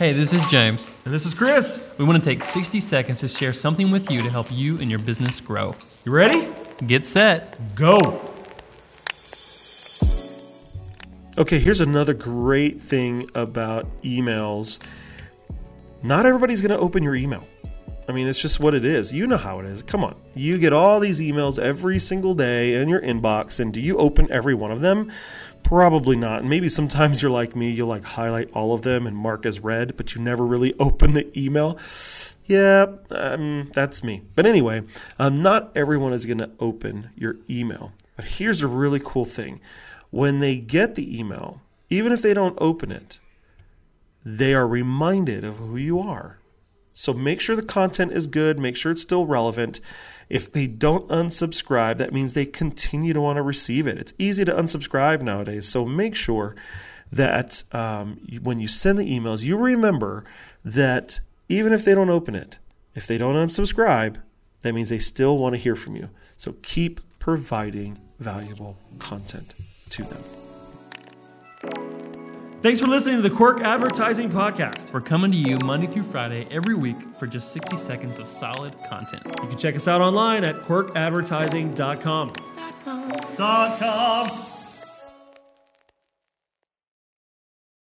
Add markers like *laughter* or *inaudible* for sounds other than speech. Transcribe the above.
Hey, this is James. And this is Chris. We want to take 60 seconds to share something with you to help you and your business grow. You ready? Get set. Go. Okay, here's another great thing about emails. Not everybody's going to open your email. I mean, it's just what it is. You know how it is. Come on. You get all these emails every single day in your inbox, and do you open every one of them? Probably not. And maybe sometimes you're like me, you'll like highlight all of them and mark as read, but you never really *laughs* open the email. Yeah, um, that's me. But anyway, um, not everyone is going to open your email. But here's a really cool thing when they get the email, even if they don't open it, they are reminded of who you are. So make sure the content is good, make sure it's still relevant. If they don't unsubscribe, that means they continue to want to receive it. It's easy to unsubscribe nowadays, so make sure that um, when you send the emails, you remember that even if they don't open it, if they don't unsubscribe, that means they still want to hear from you. So keep providing valuable content to them. Thanks for listening to the Quirk Advertising Podcast. We're coming to you Monday through Friday every week for just 60 seconds of solid content. You can check us out online at quirkadvertising.com. .com. Dot com.